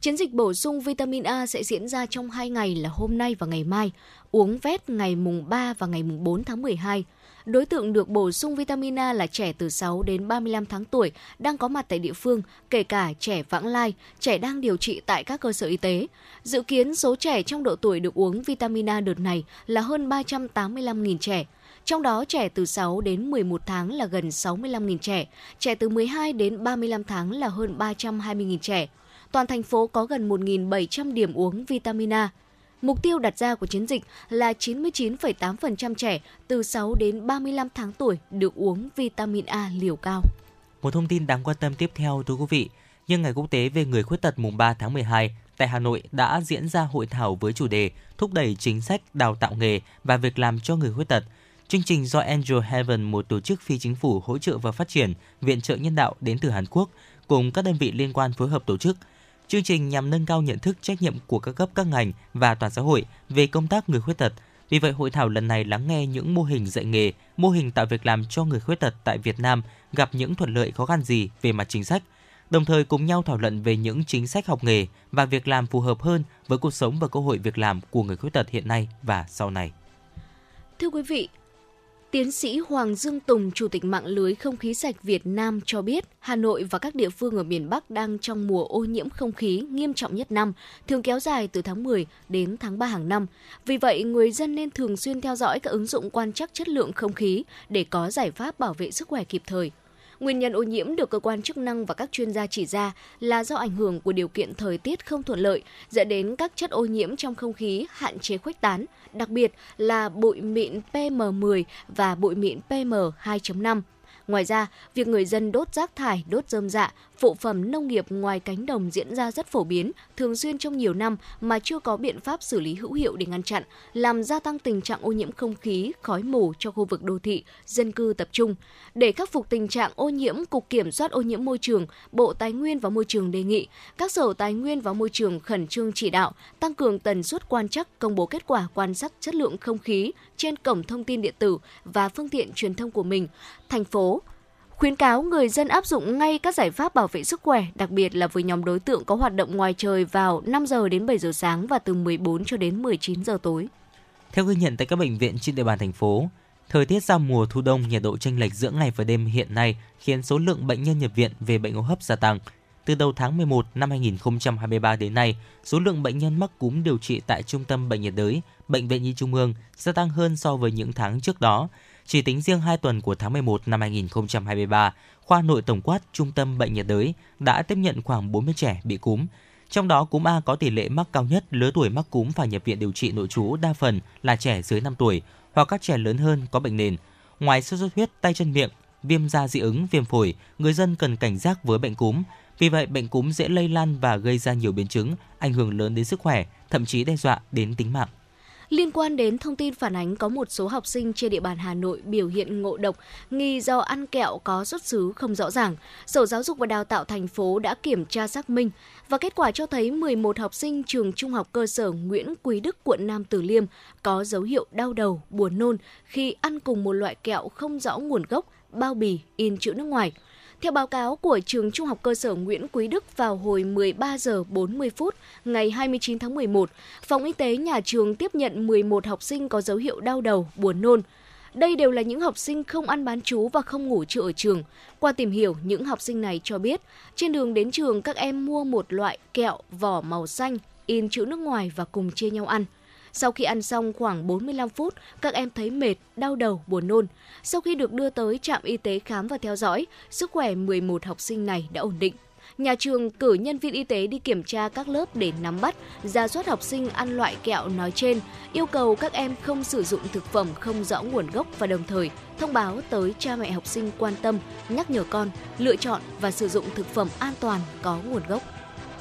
Chiến dịch bổ sung vitamin A sẽ diễn ra trong 2 ngày là hôm nay và ngày mai, uống vét ngày mùng 3 và ngày mùng 4 tháng 12. Đối tượng được bổ sung vitamin A là trẻ từ 6 đến 35 tháng tuổi đang có mặt tại địa phương, kể cả trẻ vãng lai, trẻ đang điều trị tại các cơ sở y tế. Dự kiến số trẻ trong độ tuổi được uống vitamin A đợt này là hơn 385.000 trẻ. Trong đó trẻ từ 6 đến 11 tháng là gần 65.000 trẻ, trẻ từ 12 đến 35 tháng là hơn 320.000 trẻ. Toàn thành phố có gần 1.700 điểm uống vitamin A. Mục tiêu đặt ra của chiến dịch là 99,8% trẻ từ 6 đến 35 tháng tuổi được uống vitamin A liều cao. Một thông tin đáng quan tâm tiếp theo thưa quý vị, nhân ngày quốc tế về người khuyết tật mùng 3 tháng 12, tại Hà Nội đã diễn ra hội thảo với chủ đề thúc đẩy chính sách đào tạo nghề và việc làm cho người khuyết tật. Chương trình do Angel Heaven, một tổ chức phi chính phủ hỗ trợ và phát triển, viện trợ nhân đạo đến từ Hàn Quốc, cùng các đơn vị liên quan phối hợp tổ chức. Chương trình nhằm nâng cao nhận thức trách nhiệm của các cấp các ngành và toàn xã hội về công tác người khuyết tật. Vì vậy, hội thảo lần này lắng nghe những mô hình dạy nghề, mô hình tạo việc làm cho người khuyết tật tại Việt Nam gặp những thuận lợi khó khăn gì về mặt chính sách, đồng thời cùng nhau thảo luận về những chính sách học nghề và việc làm phù hợp hơn với cuộc sống và cơ hội việc làm của người khuyết tật hiện nay và sau này. Thưa quý vị, Tiến sĩ Hoàng Dương Tùng, Chủ tịch mạng lưới không khí sạch Việt Nam cho biết, Hà Nội và các địa phương ở miền Bắc đang trong mùa ô nhiễm không khí nghiêm trọng nhất năm, thường kéo dài từ tháng 10 đến tháng 3 hàng năm. Vì vậy, người dân nên thường xuyên theo dõi các ứng dụng quan trắc chất lượng không khí để có giải pháp bảo vệ sức khỏe kịp thời. Nguyên nhân ô nhiễm được cơ quan chức năng và các chuyên gia chỉ ra là do ảnh hưởng của điều kiện thời tiết không thuận lợi, dẫn đến các chất ô nhiễm trong không khí hạn chế khuếch tán, đặc biệt là bụi mịn PM10 và bụi mịn PM2.5. Ngoài ra, việc người dân đốt rác thải, đốt rơm dạ, phụ phẩm nông nghiệp ngoài cánh đồng diễn ra rất phổ biến, thường xuyên trong nhiều năm mà chưa có biện pháp xử lý hữu hiệu để ngăn chặn, làm gia tăng tình trạng ô nhiễm không khí, khói mù cho khu vực đô thị, dân cư tập trung. Để khắc phục tình trạng ô nhiễm, Cục Kiểm soát ô nhiễm môi trường, Bộ Tài nguyên và Môi trường đề nghị các sở tài nguyên và môi trường khẩn trương chỉ đạo, tăng cường tần suất quan trắc, công bố kết quả quan sát chất lượng không khí trên cổng thông tin điện tử và phương tiện truyền thông của mình. Thành phố khuyến cáo người dân áp dụng ngay các giải pháp bảo vệ sức khỏe, đặc biệt là với nhóm đối tượng có hoạt động ngoài trời vào 5 giờ đến 7 giờ sáng và từ 14 cho đến 19 giờ tối. Theo ghi nhận tại các bệnh viện trên địa bàn thành phố, thời tiết giao mùa thu đông nhiệt độ chênh lệch giữa ngày và đêm hiện nay khiến số lượng bệnh nhân nhập viện về bệnh hô hấp gia tăng. Từ đầu tháng 11 năm 2023 đến nay, số lượng bệnh nhân mắc cúm điều trị tại Trung tâm Bệnh nhiệt đới, Bệnh viện Nhi Trung ương gia tăng hơn so với những tháng trước đó. Chỉ tính riêng 2 tuần của tháng 11 năm 2023, khoa nội tổng quát Trung tâm Bệnh nhiệt đới đã tiếp nhận khoảng 40 trẻ bị cúm. Trong đó cúm A có tỷ lệ mắc cao nhất, lứa tuổi mắc cúm phải nhập viện điều trị nội trú đa phần là trẻ dưới 5 tuổi hoặc các trẻ lớn hơn có bệnh nền. Ngoài sốt xuất huyết, tay chân miệng, viêm da dị ứng, viêm phổi, người dân cần cảnh giác với bệnh cúm. Vì vậy, bệnh cúm dễ lây lan và gây ra nhiều biến chứng, ảnh hưởng lớn đến sức khỏe, thậm chí đe dọa đến tính mạng. Liên quan đến thông tin phản ánh có một số học sinh trên địa bàn Hà Nội biểu hiện ngộ độc nghi do ăn kẹo có xuất xứ không rõ ràng, Sở Giáo dục và Đào tạo thành phố đã kiểm tra xác minh và kết quả cho thấy 11 học sinh trường Trung học cơ sở Nguyễn Quý Đức, quận Nam Từ Liêm có dấu hiệu đau đầu, buồn nôn khi ăn cùng một loại kẹo không rõ nguồn gốc, bao bì, in chữ nước ngoài. Theo báo cáo của trường Trung học cơ sở Nguyễn Quý Đức vào hồi 13 giờ 40 phút ngày 29 tháng 11, phòng y tế nhà trường tiếp nhận 11 học sinh có dấu hiệu đau đầu, buồn nôn. Đây đều là những học sinh không ăn bán chú và không ngủ trưa ở trường. Qua tìm hiểu, những học sinh này cho biết, trên đường đến trường các em mua một loại kẹo vỏ màu xanh, in chữ nước ngoài và cùng chia nhau ăn. Sau khi ăn xong khoảng 45 phút, các em thấy mệt, đau đầu, buồn nôn. Sau khi được đưa tới trạm y tế khám và theo dõi, sức khỏe 11 học sinh này đã ổn định. Nhà trường cử nhân viên y tế đi kiểm tra các lớp để nắm bắt, ra soát học sinh ăn loại kẹo nói trên, yêu cầu các em không sử dụng thực phẩm không rõ nguồn gốc và đồng thời thông báo tới cha mẹ học sinh quan tâm, nhắc nhở con lựa chọn và sử dụng thực phẩm an toàn có nguồn gốc.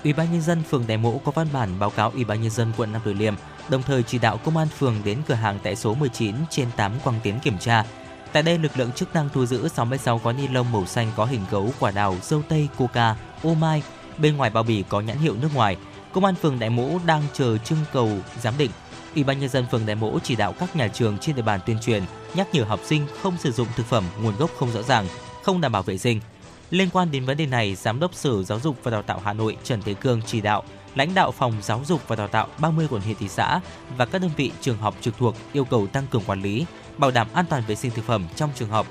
Ủy ban nhân dân phường Đại Mỗ có văn bản báo cáo Ủy ban nhân dân quận Nam Từ Liêm đồng thời chỉ đạo công an phường đến cửa hàng tại số 19 trên 8 Quang Tiến kiểm tra. Tại đây, lực lượng chức năng thu giữ 66 gói ni lông màu xanh có hình gấu quả đào, dâu tây, coca, ô mai. Bên ngoài bao bì có nhãn hiệu nước ngoài. Công an phường Đại Mỗ đang chờ trưng cầu giám định. Ủy ban nhân dân phường Đại Mỗ chỉ đạo các nhà trường trên địa bàn tuyên truyền, nhắc nhở học sinh không sử dụng thực phẩm nguồn gốc không rõ ràng, không đảm bảo vệ sinh. Liên quan đến vấn đề này, Giám đốc Sở Giáo dục và Đào tạo Hà Nội Trần Thế Cương chỉ đạo lãnh đạo phòng giáo dục và đào tạo 30 quận huyện thị xã và các đơn vị trường học trực thuộc yêu cầu tăng cường quản lý, bảo đảm an toàn vệ sinh thực phẩm trong trường học.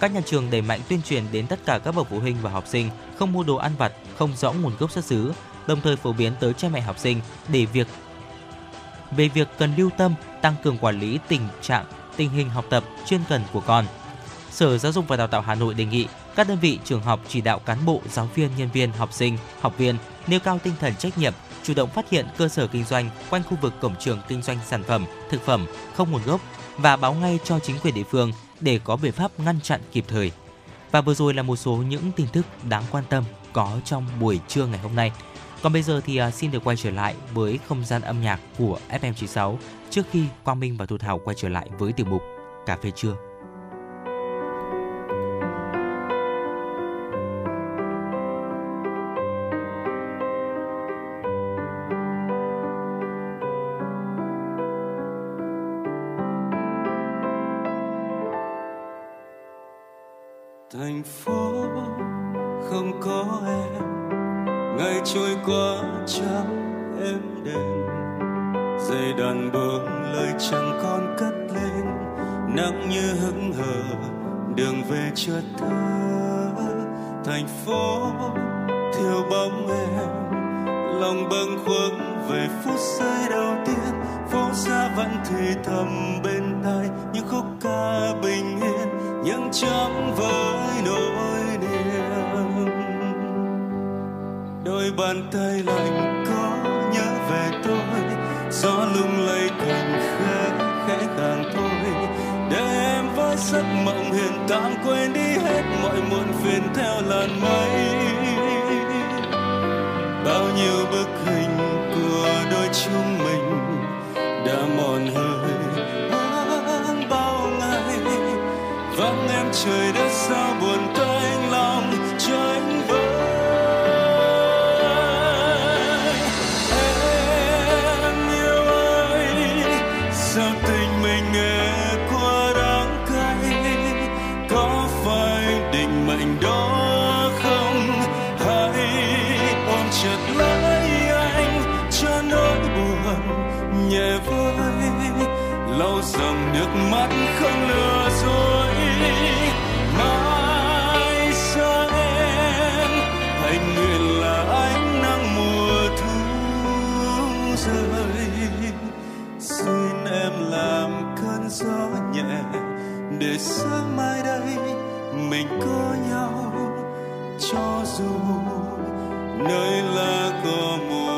Các nhà trường đẩy mạnh tuyên truyền đến tất cả các bậc phụ huynh và học sinh không mua đồ ăn vặt không rõ nguồn gốc xuất xứ, đồng thời phổ biến tới cha mẹ học sinh để việc về việc cần lưu tâm tăng cường quản lý tình trạng tình hình học tập chuyên cần của con. Sở Giáo dục và Đào tạo Hà Nội đề nghị các đơn vị trường học chỉ đạo cán bộ, giáo viên, nhân viên, học sinh, học viên nêu cao tinh thần trách nhiệm, chủ động phát hiện cơ sở kinh doanh quanh khu vực cổng trường kinh doanh sản phẩm, thực phẩm không nguồn gốc và báo ngay cho chính quyền địa phương để có biện pháp ngăn chặn kịp thời. Và vừa rồi là một số những tin tức đáng quan tâm có trong buổi trưa ngày hôm nay. Còn bây giờ thì à, xin được quay trở lại với không gian âm nhạc của FM96 trước khi Quang Minh và Thu Thảo quay trở lại với tiểu mục Cà phê trưa. thành phố không có em. Ngày trôi qua trắng em đềm dây đàn bướm lời chẳng còn cất lên, nắng như hững hờ, đường về chưa thơ. Thành phố thiếu bóng em, lòng bâng khuâng về phút giây đầu tiên. Phố xa vẫn thì thầm bên tai, những khúc ca bình yên nhưng chấm với nỗi niềm. Đôi bàn tay lạnh có nhớ về tôi, gió lung lay cành khẽ khẽ càng tôi để em với giấc mộng hiền tạm, quên đi hết mọi muộn phiền theo làn mây. Bao nhiêu bức hình của đôi chúng trời đất sao buồn tanh lòng tranh vơi. Em yêu ơi, sao tình mình nghe quá đáng cay? Có phải định mệnh đó không? Hãy ôm chặt lấy anh cho nỗi buồn nhẹ vơi. Lâu dần nước mắt không xin em làm cơn gió nhẹ để sáng mai đây mình có nhau. Cho dù nơi là có mùa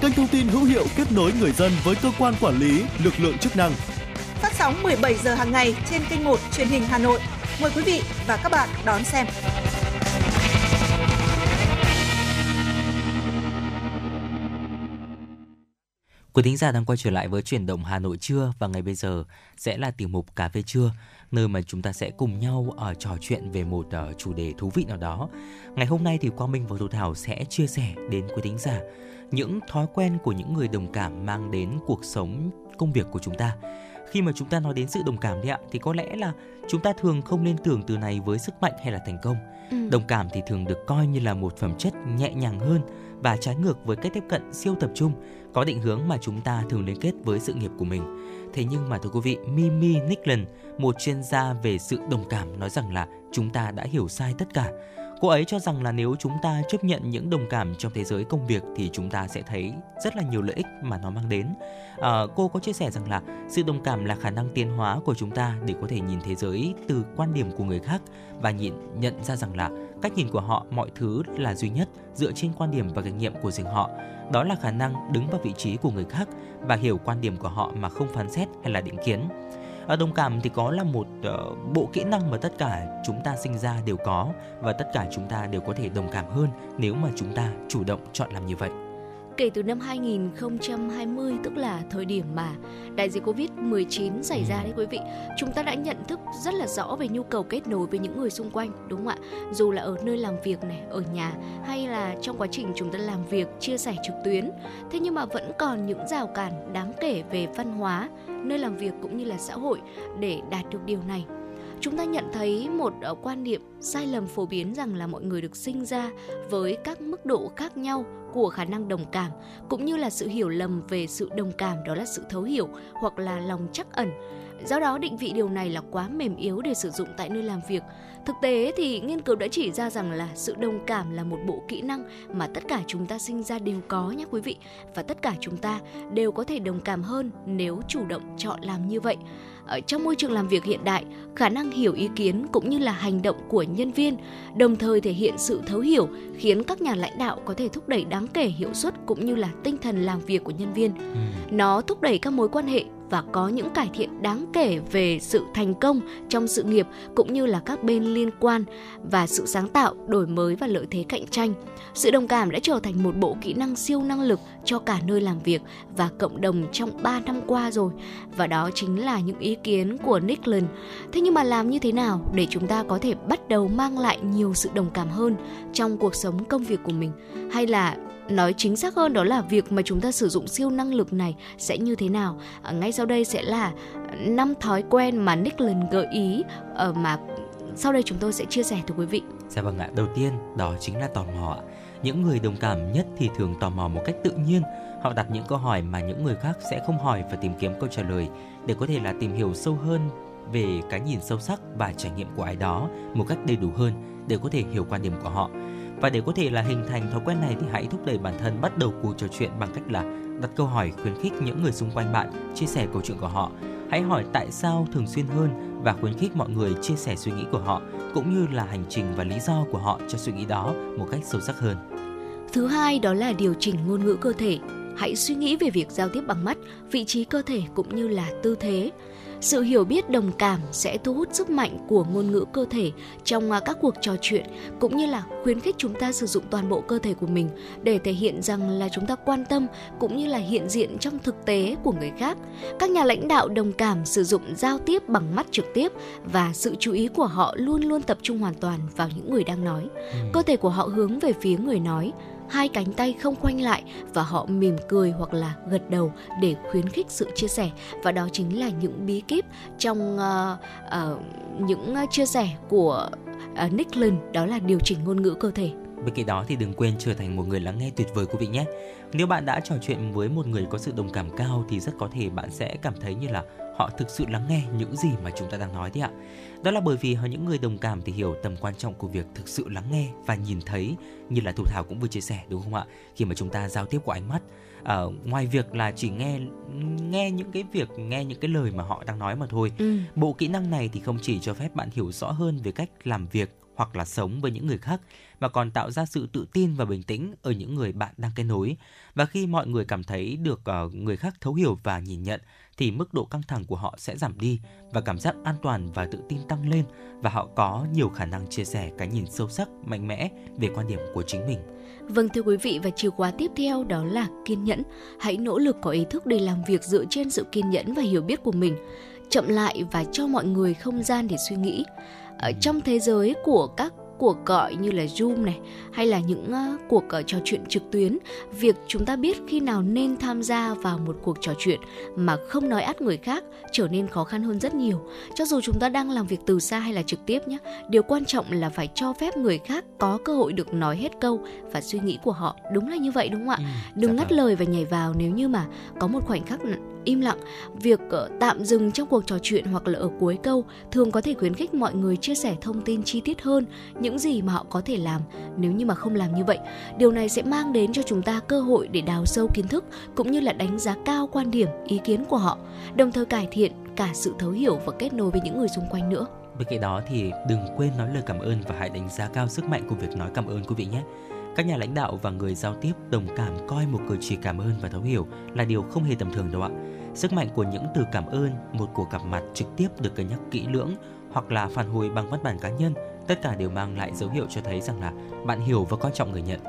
kênh thông tin hữu hiệu kết nối người dân với cơ quan quản lý, lực lượng chức năng. Phát sóng 17 giờ hàng ngày trên kênh 1 truyền hình Hà Nội. Mời quý vị và các bạn đón xem. Quý thính giả đang quay trở lại với chuyển động Hà Nội trưa và ngày bây giờ sẽ là tiểu mục cà phê trưa nơi mà chúng ta sẽ cùng nhau ở uh, trò chuyện về một uh, chủ đề thú vị nào đó. Ngày hôm nay thì Quang Minh và Thu Thảo sẽ chia sẻ đến quý thính giả những thói quen của những người đồng cảm mang đến cuộc sống công việc của chúng ta. Khi mà chúng ta nói đến sự đồng cảm đấy ạ thì có lẽ là chúng ta thường không liên tưởng từ này với sức mạnh hay là thành công. Ừ. Đồng cảm thì thường được coi như là một phẩm chất nhẹ nhàng hơn và trái ngược với cách tiếp cận siêu tập trung có định hướng mà chúng ta thường liên kết với sự nghiệp của mình. Thế nhưng mà thưa quý vị, Mimi Nickland, một chuyên gia về sự đồng cảm nói rằng là chúng ta đã hiểu sai tất cả. Cô ấy cho rằng là nếu chúng ta chấp nhận những đồng cảm trong thế giới công việc thì chúng ta sẽ thấy rất là nhiều lợi ích mà nó mang đến. À, cô có chia sẻ rằng là sự đồng cảm là khả năng tiến hóa của chúng ta để có thể nhìn thế giới từ quan điểm của người khác và nhìn nhận ra rằng là cách nhìn của họ mọi thứ là duy nhất dựa trên quan điểm và kinh nghiệm của riêng họ đó là khả năng đứng vào vị trí của người khác và hiểu quan điểm của họ mà không phán xét hay là định kiến ở đồng cảm thì có là một uh, bộ kỹ năng mà tất cả chúng ta sinh ra đều có và tất cả chúng ta đều có thể đồng cảm hơn nếu mà chúng ta chủ động chọn làm như vậy kể từ năm 2020 tức là thời điểm mà đại dịch Covid-19 xảy ra đấy quý vị, chúng ta đã nhận thức rất là rõ về nhu cầu kết nối với những người xung quanh đúng không ạ? Dù là ở nơi làm việc này, ở nhà hay là trong quá trình chúng ta làm việc chia sẻ trực tuyến. Thế nhưng mà vẫn còn những rào cản đáng kể về văn hóa, nơi làm việc cũng như là xã hội để đạt được điều này chúng ta nhận thấy một ờ, quan niệm sai lầm phổ biến rằng là mọi người được sinh ra với các mức độ khác nhau của khả năng đồng cảm, cũng như là sự hiểu lầm về sự đồng cảm, đó là sự thấu hiểu hoặc là lòng chắc ẩn. Do đó, định vị điều này là quá mềm yếu để sử dụng tại nơi làm việc. Thực tế thì nghiên cứu đã chỉ ra rằng là sự đồng cảm là một bộ kỹ năng mà tất cả chúng ta sinh ra đều có nhé quý vị, và tất cả chúng ta đều có thể đồng cảm hơn nếu chủ động chọn làm như vậy ở trong môi trường làm việc hiện đại khả năng hiểu ý kiến cũng như là hành động của nhân viên đồng thời thể hiện sự thấu hiểu khiến các nhà lãnh đạo có thể thúc đẩy đáng kể hiệu suất cũng như là tinh thần làm việc của nhân viên ừ. nó thúc đẩy các mối quan hệ và có những cải thiện đáng kể về sự thành công trong sự nghiệp cũng như là các bên liên quan và sự sáng tạo, đổi mới và lợi thế cạnh tranh. Sự đồng cảm đã trở thành một bộ kỹ năng siêu năng lực cho cả nơi làm việc và cộng đồng trong 3 năm qua rồi. Và đó chính là những ý kiến của Nicklin. Thế nhưng mà làm như thế nào để chúng ta có thể bắt đầu mang lại nhiều sự đồng cảm hơn trong cuộc sống công việc của mình hay là nói chính xác hơn đó là việc mà chúng ta sử dụng siêu năng lực này sẽ như thế nào à, ngay sau đây sẽ là năm thói quen mà Nicklin gợi ý uh, mà sau đây chúng tôi sẽ chia sẻ tới quý vị. Dạ vâng ạ, đầu tiên đó chính là tò mò. Những người đồng cảm nhất thì thường tò mò một cách tự nhiên. Họ đặt những câu hỏi mà những người khác sẽ không hỏi và tìm kiếm câu trả lời để có thể là tìm hiểu sâu hơn về cái nhìn sâu sắc và trải nghiệm của ai đó một cách đầy đủ hơn để có thể hiểu quan điểm của họ. Và để có thể là hình thành thói quen này thì hãy thúc đẩy bản thân bắt đầu cuộc trò chuyện bằng cách là đặt câu hỏi khuyến khích những người xung quanh bạn chia sẻ câu chuyện của họ. Hãy hỏi tại sao thường xuyên hơn và khuyến khích mọi người chia sẻ suy nghĩ của họ cũng như là hành trình và lý do của họ cho suy nghĩ đó một cách sâu sắc hơn. Thứ hai đó là điều chỉnh ngôn ngữ cơ thể. Hãy suy nghĩ về việc giao tiếp bằng mắt, vị trí cơ thể cũng như là tư thế sự hiểu biết đồng cảm sẽ thu hút sức mạnh của ngôn ngữ cơ thể trong à, các cuộc trò chuyện cũng như là khuyến khích chúng ta sử dụng toàn bộ cơ thể của mình để thể hiện rằng là chúng ta quan tâm cũng như là hiện diện trong thực tế của người khác. Các nhà lãnh đạo đồng cảm sử dụng giao tiếp bằng mắt trực tiếp và sự chú ý của họ luôn luôn tập trung hoàn toàn vào những người đang nói. Ừ. Cơ thể của họ hướng về phía người nói hai cánh tay không khoanh lại và họ mỉm cười hoặc là gật đầu để khuyến khích sự chia sẻ và đó chính là những bí kíp trong uh, uh, những ờ, chia sẻ của uh, Nick Lynn đó là điều chỉnh ngôn ngữ cơ thể. Bên cạnh đó thì đừng quên trở thành một người lắng nghe tuyệt vời quý vị nhé. Nếu bạn đã trò chuyện với một người có sự đồng cảm cao thì rất có thể bạn sẽ cảm thấy như là họ thực sự lắng nghe những gì mà chúng ta đang nói đấy ạ. Đó là bởi vì những người đồng cảm thì hiểu tầm quan trọng của việc thực sự lắng nghe và nhìn thấy như là Thu Thảo cũng vừa chia sẻ đúng không ạ? Khi mà chúng ta giao tiếp qua ánh mắt, à, ngoài việc là chỉ nghe nghe những cái việc nghe những cái lời mà họ đang nói mà thôi. Ừ. Bộ kỹ năng này thì không chỉ cho phép bạn hiểu rõ hơn về cách làm việc hoặc là sống với những người khác mà còn tạo ra sự tự tin và bình tĩnh ở những người bạn đang kết nối. Và khi mọi người cảm thấy được uh, người khác thấu hiểu và nhìn nhận thì mức độ căng thẳng của họ sẽ giảm đi và cảm giác an toàn và tự tin tăng lên và họ có nhiều khả năng chia sẻ cái nhìn sâu sắc, mạnh mẽ về quan điểm của chính mình. Vâng thưa quý vị và chìa khóa tiếp theo đó là kiên nhẫn. Hãy nỗ lực có ý thức để làm việc dựa trên sự kiên nhẫn và hiểu biết của mình. Chậm lại và cho mọi người không gian để suy nghĩ. Ở trong thế giới của các cuộc gọi như là Zoom này hay là những uh, cuộc uh, trò chuyện trực tuyến, việc chúng ta biết khi nào nên tham gia vào một cuộc trò chuyện mà không nói át người khác trở nên khó khăn hơn rất nhiều. Cho dù chúng ta đang làm việc từ xa hay là trực tiếp nhé, điều quan trọng là phải cho phép người khác có cơ hội được nói hết câu và suy nghĩ của họ. Đúng là như vậy đúng không ạ? Ừ, Đừng ngắt lời và nhảy vào nếu như mà có một khoảnh khắc im lặng. Việc ờ, tạm dừng trong cuộc trò chuyện hoặc là ở cuối câu thường có thể khuyến khích mọi người chia sẻ thông tin chi tiết hơn, những gì mà họ có thể làm. Nếu như mà không làm như vậy, điều này sẽ mang đến cho chúng ta cơ hội để đào sâu kiến thức cũng như là đánh giá cao quan điểm, ý kiến của họ, đồng thời cải thiện cả sự thấu hiểu và kết nối với những người xung quanh nữa. Bên cạnh đó thì đừng quên nói lời cảm ơn và hãy đánh giá cao sức mạnh của việc nói cảm ơn quý vị nhé các nhà lãnh đạo và người giao tiếp đồng cảm coi một cử chỉ cảm ơn và thấu hiểu là điều không hề tầm thường đâu ạ. Sức mạnh của những từ cảm ơn, một cuộc gặp mặt trực tiếp được cân nhắc kỹ lưỡng hoặc là phản hồi bằng văn bản cá nhân, tất cả đều mang lại dấu hiệu cho thấy rằng là bạn hiểu và coi trọng người nhận.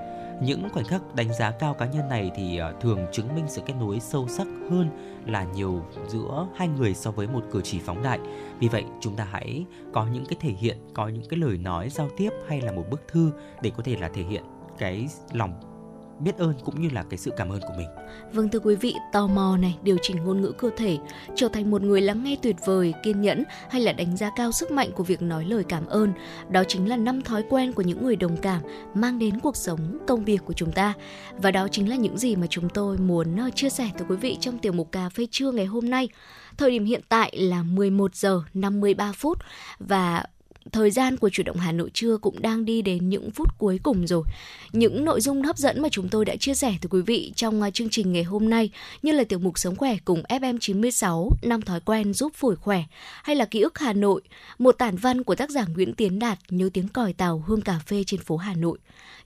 Những khoảnh khắc đánh giá cao cá nhân này thì ờ, thường chứng minh sự kết nối sâu sắc hơn là nhiều giữa hai người so với một cử chỉ phóng đại. Vì vậy, chúng ta hãy có những cái thể hiện, có những cái lời nói giao tiếp hay là một bức thư để có thể là thể hiện cái lòng biết ơn cũng như là cái sự cảm ơn của mình. Vâng thưa quý vị, tò mò này, điều chỉnh ngôn ngữ cơ thể, trở thành một người lắng nghe tuyệt vời, kiên nhẫn hay là đánh giá cao sức mạnh của việc nói lời cảm ơn, đó chính là năm thói quen của những người đồng cảm mang đến cuộc sống, công việc của chúng ta. Và đó chính là những gì mà chúng tôi muốn ờ, chia sẻ tới quý vị trong tiểu mục cà phê trưa ngày hôm nay. Thời điểm hiện tại là 11 giờ 53 phút và thời gian của chủ động Hà Nội trưa cũng đang đi đến những phút cuối cùng rồi. Những nội dung hấp dẫn mà chúng tôi đã chia sẻ tới quý vị trong à, chương trình ngày hôm nay như là tiểu mục Sống khỏe cùng FM96 năm thói quen giúp phổi khỏe hay là ký ức Hà Nội, một tản văn của tác giả Nguyễn Tiến Đạt nhớ tiếng còi tàu hương cà phê trên phố Hà Nội.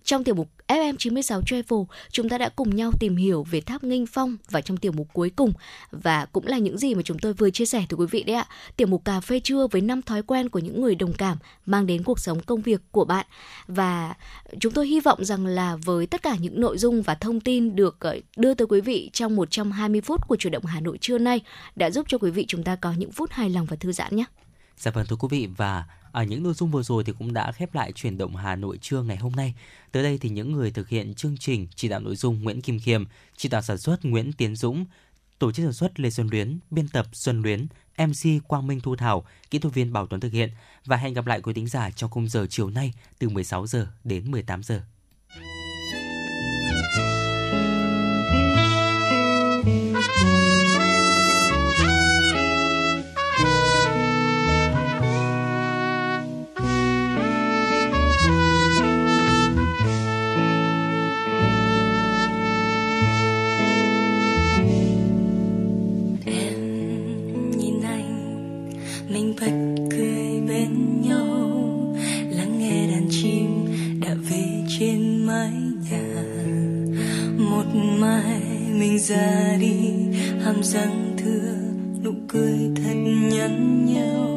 Trong tiểu mục FM96 Travel, chúng ta đã cùng nhau tìm hiểu về tháp Nghinh Phong và trong tiểu mục cuối cùng và cũng là những gì mà chúng tôi vừa chia sẻ tới quý vị đấy ạ. Tiểu mục cà phê trưa với năm thói quen của những người đồng cảm mang đến cuộc sống công việc của bạn và chúng tôi hy vọng rằng là với tất cả những nội dung và thông tin được ờ, đưa tới quý vị trong 120 phút của chủ động Hà Nội trưa nay đã giúp cho quý vị chúng ta có những phút hài lòng và thư giãn nhé. Dạ vâng thưa quý vị và ở những nội dung vừa rồi thì cũng đã khép lại chuyển động Hà Nội trưa ngày hôm nay. Tới đây thì những người thực hiện chương trình chỉ đạo nội dung Nguyễn Kim Khiêm, chỉ đạo sản xuất Nguyễn Tiến Dũng, tổ chức sản xuất Lê Xuân Luyến, biên tập Xuân Luyến, MC Quang Minh Thu Thảo, kỹ thuật viên Bảo Tuấn thực hiện và hẹn gặp lại quý thính giả trong khung giờ chiều nay từ 16 giờ đến 18 giờ. Minh bạch cười bên nhau. Lắng nghe đàn chim đã về trên mái nhà. Một mai mình ra đi, hàm răng thưa nụ cười thật nhắn nhau.